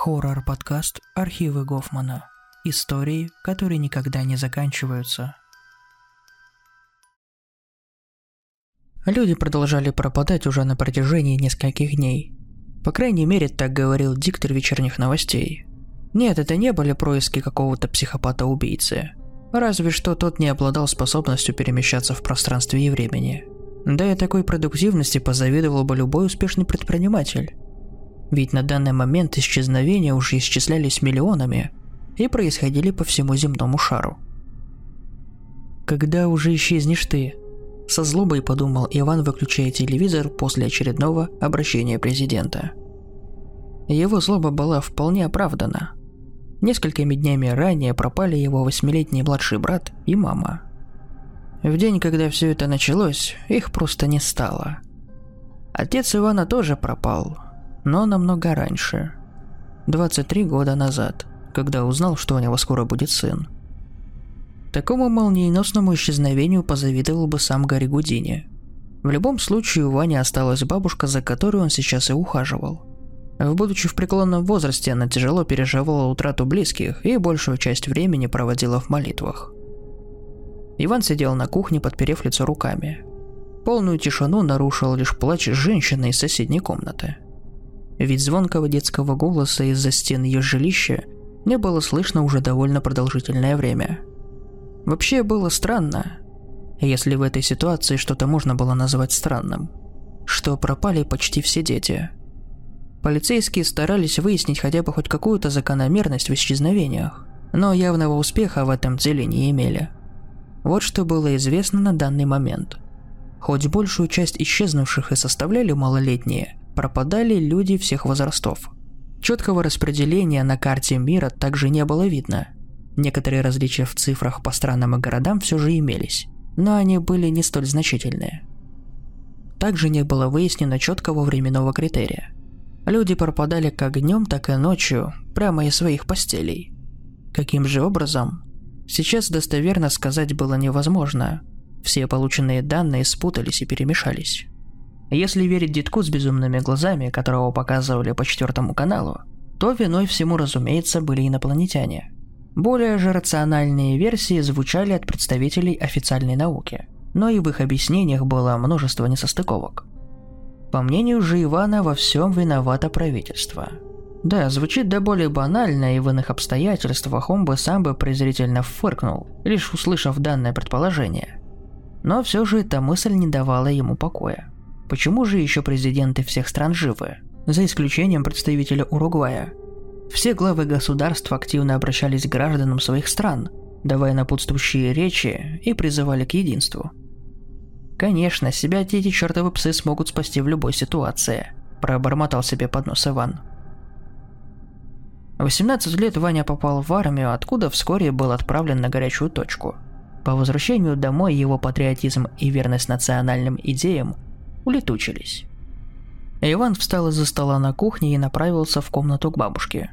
Хоррор-подкаст «Архивы Гофмана». Истории, которые никогда не заканчиваются. Люди продолжали пропадать уже на протяжении нескольких дней. По крайней мере, так говорил диктор вечерних новостей. Нет, это не были происки какого-то психопата-убийцы. Разве что тот не обладал способностью перемещаться в пространстве и времени. Да и такой продуктивности позавидовал бы любой успешный предприниматель. Ведь на данный момент исчезновения уже исчислялись миллионами и происходили по всему земному шару. «Когда уже исчезнешь ты?» Со злобой подумал Иван, выключая телевизор после очередного обращения президента. Его злоба была вполне оправдана. Несколькими днями ранее пропали его восьмилетний младший брат и мама. В день, когда все это началось, их просто не стало. Отец Ивана тоже пропал, но намного раньше. 23 года назад, когда узнал, что у него скоро будет сын. Такому молниеносному исчезновению позавидовал бы сам Гарри Гудини. В любом случае у Вани осталась бабушка, за которой он сейчас и ухаживал. В будучи в преклонном возрасте, она тяжело переживала утрату близких и большую часть времени проводила в молитвах. Иван сидел на кухне, подперев лицо руками. Полную тишину нарушил лишь плач женщины из соседней комнаты – ведь звонкого детского голоса из-за стен ее жилища не было слышно уже довольно продолжительное время. Вообще было странно, если в этой ситуации что-то можно было назвать странным, что пропали почти все дети. Полицейские старались выяснить хотя бы хоть какую-то закономерность в исчезновениях, но явного успеха в этом деле не имели. Вот что было известно на данный момент. Хоть большую часть исчезнувших и составляли малолетние, пропадали люди всех возрастов. Четкого распределения на карте мира также не было видно. Некоторые различия в цифрах по странам и городам все же имелись, но они были не столь значительные. Также не было выяснено четкого временного критерия. Люди пропадали как днем, так и ночью, прямо из своих постелей. Каким же образом? Сейчас достоверно сказать было невозможно. Все полученные данные спутались и перемешались. Если верить детку с безумными глазами, которого показывали по четвертому каналу, то виной всему, разумеется, были инопланетяне. Более же рациональные версии звучали от представителей официальной науки, но и в их объяснениях было множество несостыковок. По мнению же Ивана, во всем виновато правительство. Да, звучит до более банально, и в иных обстоятельствах он бы сам бы презрительно фыркнул, лишь услышав данное предположение. Но все же эта мысль не давала ему покоя. Почему же еще президенты всех стран живы? За исключением представителя Уругвая. Все главы государств активно обращались к гражданам своих стран, давая напутствующие речи и призывали к единству. Конечно, себя эти чертовы псы смогут спасти в любой ситуации, пробормотал себе под нос Иван. В 18 лет Ваня попал в армию, откуда вскоре был отправлен на горячую точку. По возвращению домой его патриотизм и верность национальным идеям улетучились. Иван встал из-за стола на кухне и направился в комнату к бабушке.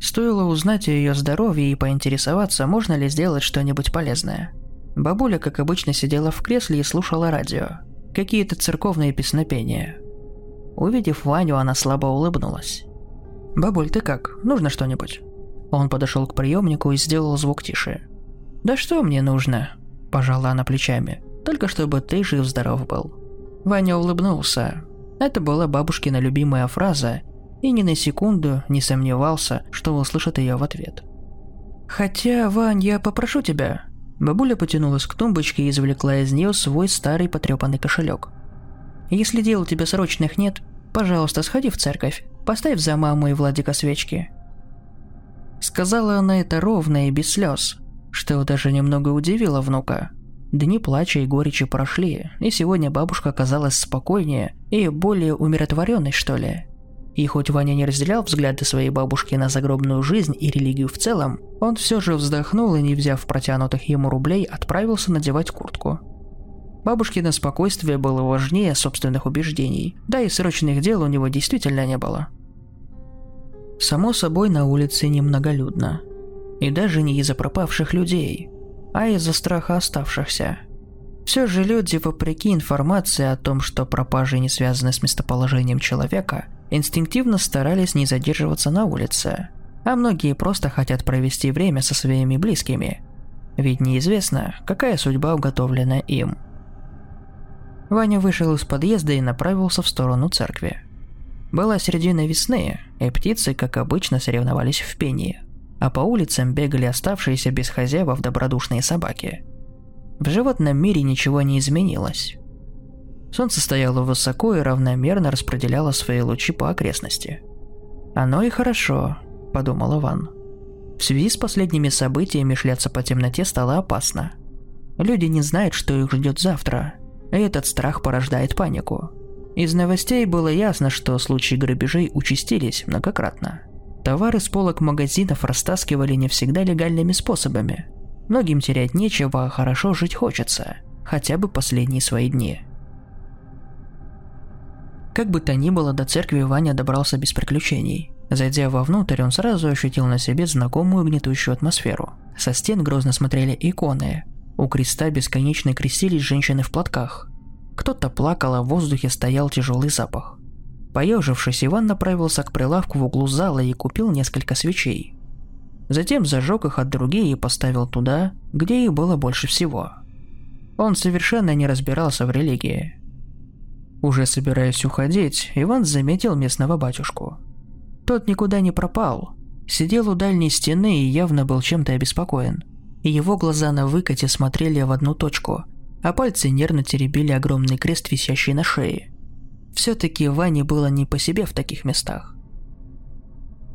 Стоило узнать о ее здоровье и поинтересоваться, можно ли сделать что-нибудь полезное. Бабуля, как обычно, сидела в кресле и слушала радио. Какие-то церковные песнопения. Увидев Ваню, она слабо улыбнулась. «Бабуль, ты как? Нужно что-нибудь?» Он подошел к приемнику и сделал звук тише. «Да что мне нужно?» – пожала она плечами. «Только чтобы ты жив-здоров был». Ваня улыбнулся. Это была бабушкина любимая фраза, и ни на секунду не сомневался, что услышит ее в ответ. «Хотя, Вань, я попрошу тебя». Бабуля потянулась к тумбочке и извлекла из нее свой старый потрепанный кошелек. «Если дел у тебя срочных нет, пожалуйста, сходи в церковь, поставь за маму и Владика свечки». Сказала она это ровно и без слез, что даже немного удивило внука – Дни плача и горечи прошли, и сегодня бабушка оказалась спокойнее и более умиротворенной, что ли. И хоть Ваня не разделял взгляды своей бабушки на загробную жизнь и религию в целом, он все же вздохнул и, не взяв протянутых ему рублей, отправился надевать куртку. Бабушкино спокойствие было важнее собственных убеждений, да и срочных дел у него действительно не было. Само собой, на улице немноголюдно. И даже не из-за пропавших людей – а из-за страха оставшихся. Все же люди, вопреки информации о том, что пропажи не связаны с местоположением человека, инстинктивно старались не задерживаться на улице, а многие просто хотят провести время со своими близкими, ведь неизвестно, какая судьба уготовлена им. Ваня вышел из подъезда и направился в сторону церкви. Была середина весны, и птицы, как обычно, соревновались в пении, а по улицам бегали оставшиеся без хозяев добродушные собаки. В животном мире ничего не изменилось. Солнце стояло высоко и равномерно распределяло свои лучи по окрестности. «Оно и хорошо», – подумал Иван. В связи с последними событиями шляться по темноте стало опасно. Люди не знают, что их ждет завтра, и этот страх порождает панику. Из новостей было ясно, что случаи грабежей участились многократно. Товары с полок магазинов растаскивали не всегда легальными способами. Многим терять нечего, а хорошо жить хочется, хотя бы последние свои дни. Как бы то ни было, до церкви Ваня добрался без приключений. Зайдя вовнутрь, он сразу ощутил на себе знакомую гнетущую атмосферу. Со стен грозно смотрели иконы. У креста бесконечно крестились женщины в платках. Кто-то плакал, а в воздухе стоял тяжелый запах. Поежившись, Иван направился к прилавку в углу зала и купил несколько свечей. Затем зажег их от другие и поставил туда, где их было больше всего. Он совершенно не разбирался в религии. Уже собираясь уходить, Иван заметил местного батюшку. Тот никуда не пропал. Сидел у дальней стены и явно был чем-то обеспокоен. Его глаза на выкате смотрели в одну точку, а пальцы нервно теребили огромный крест, висящий на шее. Все-таки Ване было не по себе в таких местах.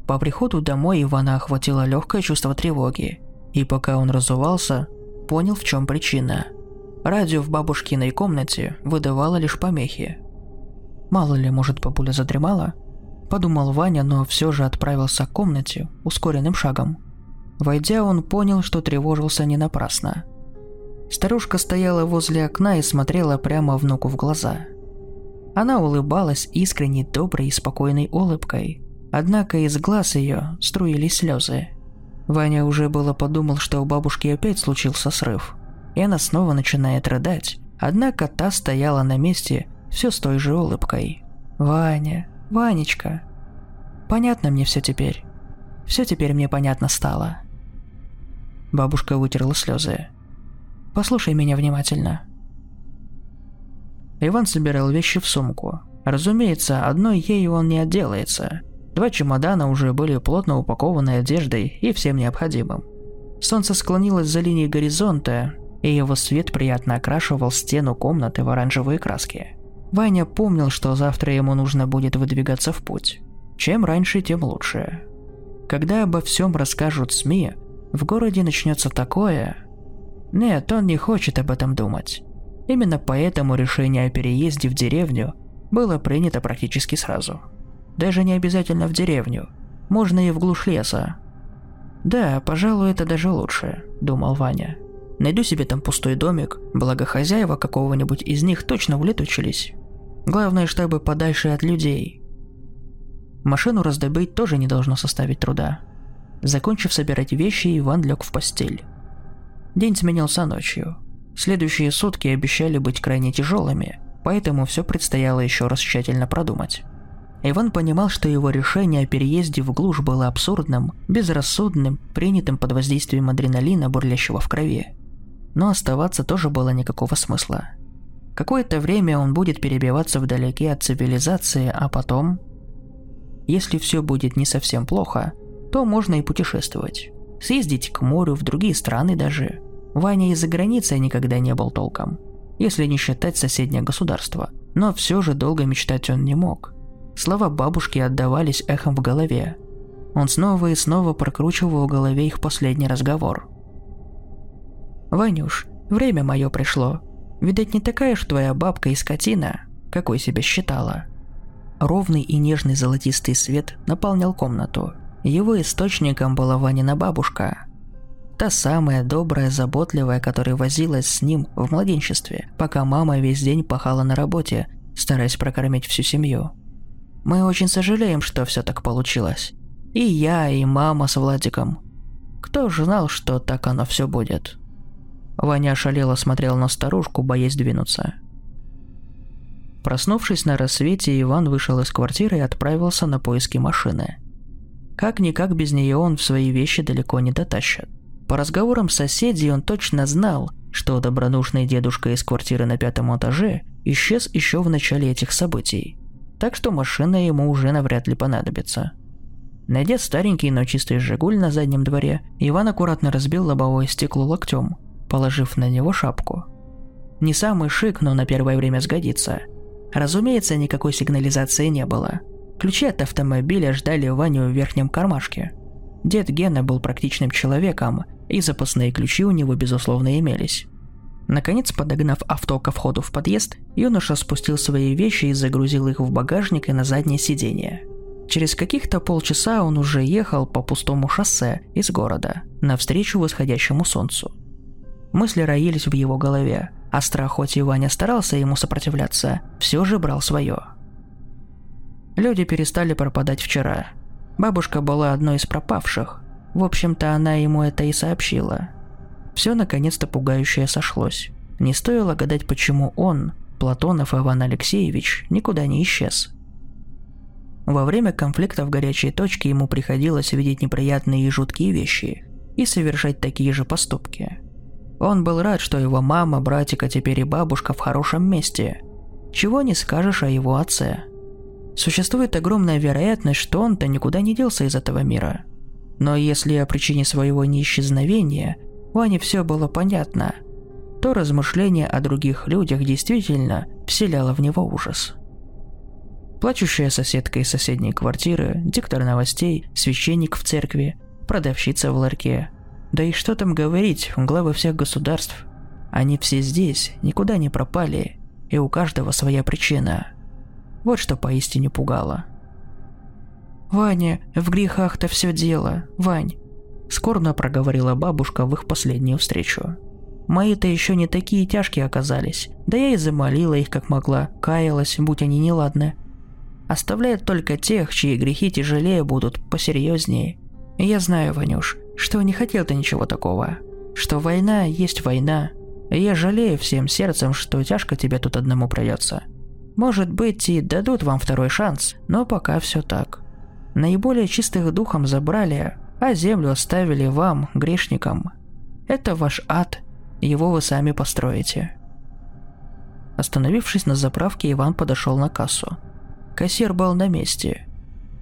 По приходу домой Ивана охватило легкое чувство тревоги, и пока он разувался, понял, в чем причина. Радио в бабушкиной комнате выдавало лишь помехи. Мало ли, может, бабуля задремала? подумал Ваня, но все же отправился к комнате ускоренным шагом. Войдя, он понял, что тревожился не напрасно. Старушка стояла возле окна и смотрела прямо внуку в глаза. Она улыбалась искренней, доброй и спокойной улыбкой. Однако из глаз ее струились слезы. Ваня уже было подумал, что у бабушки опять случился срыв, и она снова начинает рыдать. Однако та стояла на месте все с той же улыбкой. «Ваня, Ванечка. Понятно мне все теперь. Все теперь мне понятно стало. Бабушка вытерла слезы. Послушай меня внимательно. Иван собирал вещи в сумку. Разумеется, одной ею он не отделается. Два чемодана уже были плотно упакованы одеждой и всем необходимым. Солнце склонилось за линией горизонта, и его свет приятно окрашивал стену комнаты в оранжевые краски. Ваня помнил, что завтра ему нужно будет выдвигаться в путь. Чем раньше, тем лучше. Когда обо всем расскажут СМИ, в городе начнется такое... Нет, он не хочет об этом думать. Именно поэтому решение о переезде в деревню было принято практически сразу. Даже не обязательно в деревню, можно и в глушь леса. Да, пожалуй, это даже лучше, думал Ваня. Найду себе там пустой домик, благо хозяева какого-нибудь из них точно улетучились. Главное, чтобы подальше от людей. Машину раздобыть тоже не должно составить труда. Закончив собирать вещи, Иван лег в постель. День сменился ночью. Следующие сутки обещали быть крайне тяжелыми, поэтому все предстояло еще раз тщательно продумать. Иван понимал, что его решение о переезде в глушь было абсурдным, безрассудным, принятым под воздействием адреналина, бурлящего в крови. Но оставаться тоже было никакого смысла. Какое-то время он будет перебиваться вдалеке от цивилизации, а потом... Если все будет не совсем плохо, то можно и путешествовать. Съездить к морю, в другие страны даже. Ваня из-за границы никогда не был толком, если не считать соседнее государство. Но все же долго мечтать он не мог. Слова бабушки отдавались эхом в голове. Он снова и снова прокручивал в голове их последний разговор. «Ванюш, время мое пришло», Видать, не такая ж твоя бабка и скотина, какой себя считала. Ровный и нежный золотистый свет наполнял комнату. Его источником была Ванина бабушка. Та самая добрая, заботливая, которая возилась с ним в младенчестве, пока мама весь день пахала на работе, стараясь прокормить всю семью. Мы очень сожалеем, что все так получилось. И я, и мама с Владиком. Кто же знал, что так оно все будет?» Ваня ошалело смотрел на старушку, боясь двинуться. Проснувшись на рассвете, Иван вышел из квартиры и отправился на поиски машины. Как-никак без нее он в свои вещи далеко не дотащит. По разговорам соседей он точно знал, что добродушный дедушка из квартиры на пятом этаже исчез еще в начале этих событий, так что машина ему уже навряд ли понадобится. Найдя старенький, но чистый «Жигуль» на заднем дворе, Иван аккуратно разбил лобовое стекло локтем, положив на него шапку. Не самый шик, но на первое время сгодится. Разумеется, никакой сигнализации не было. Ключи от автомобиля ждали Ваню в верхнем кармашке. Дед Гена был практичным человеком и запасные ключи у него, безусловно, имелись. Наконец, подогнав авто ко входу в подъезд, юноша спустил свои вещи и загрузил их в багажник и на заднее сиденье. Через каких-то полчаса он уже ехал по пустому шоссе из города, навстречу восходящему солнцу. Мысли роились в его голове, а страх, хоть и Ваня старался ему сопротивляться, все же брал свое. Люди перестали пропадать вчера. Бабушка была одной из пропавших, в общем-то, она ему это и сообщила. Все наконец-то пугающее сошлось. Не стоило гадать, почему он, Платонов Иван Алексеевич, никуда не исчез. Во время конфликта в горячей точке ему приходилось видеть неприятные и жуткие вещи и совершать такие же поступки. Он был рад, что его мама, братик, а теперь и бабушка в хорошем месте. Чего не скажешь о его отце. Существует огромная вероятность, что он-то никуда не делся из этого мира – но если о причине своего неисчезновения Ване все было понятно, то размышление о других людях действительно вселяло в него ужас. Плачущая соседка из соседней квартиры, диктор новостей, священник в церкви, продавщица в ларьке. Да и что там говорить, главы всех государств. Они все здесь, никуда не пропали, и у каждого своя причина. Вот что поистине пугало – «Ваня, в грехах-то все дело, Вань», – скорбно проговорила бабушка в их последнюю встречу. «Мои-то еще не такие тяжкие оказались, да я и замолила их как могла, каялась, будь они неладны. Оставляет только тех, чьи грехи тяжелее будут, посерьезнее. Я знаю, Ванюш, что не хотел ты ничего такого, что война есть война, я жалею всем сердцем, что тяжко тебе тут одному придется. Может быть, и дадут вам второй шанс, но пока все так. Наиболее чистых духом забрали, а землю оставили вам, грешникам. Это ваш ад, его вы сами построите. Остановившись на заправке, Иван подошел на кассу. Кассир был на месте.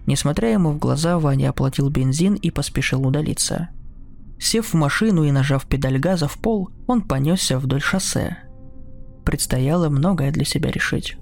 Несмотря ему в глаза, Ваня оплатил бензин и поспешил удалиться. Сев в машину и нажав педаль газа в пол, он понесся вдоль шоссе. Предстояло многое для себя решить.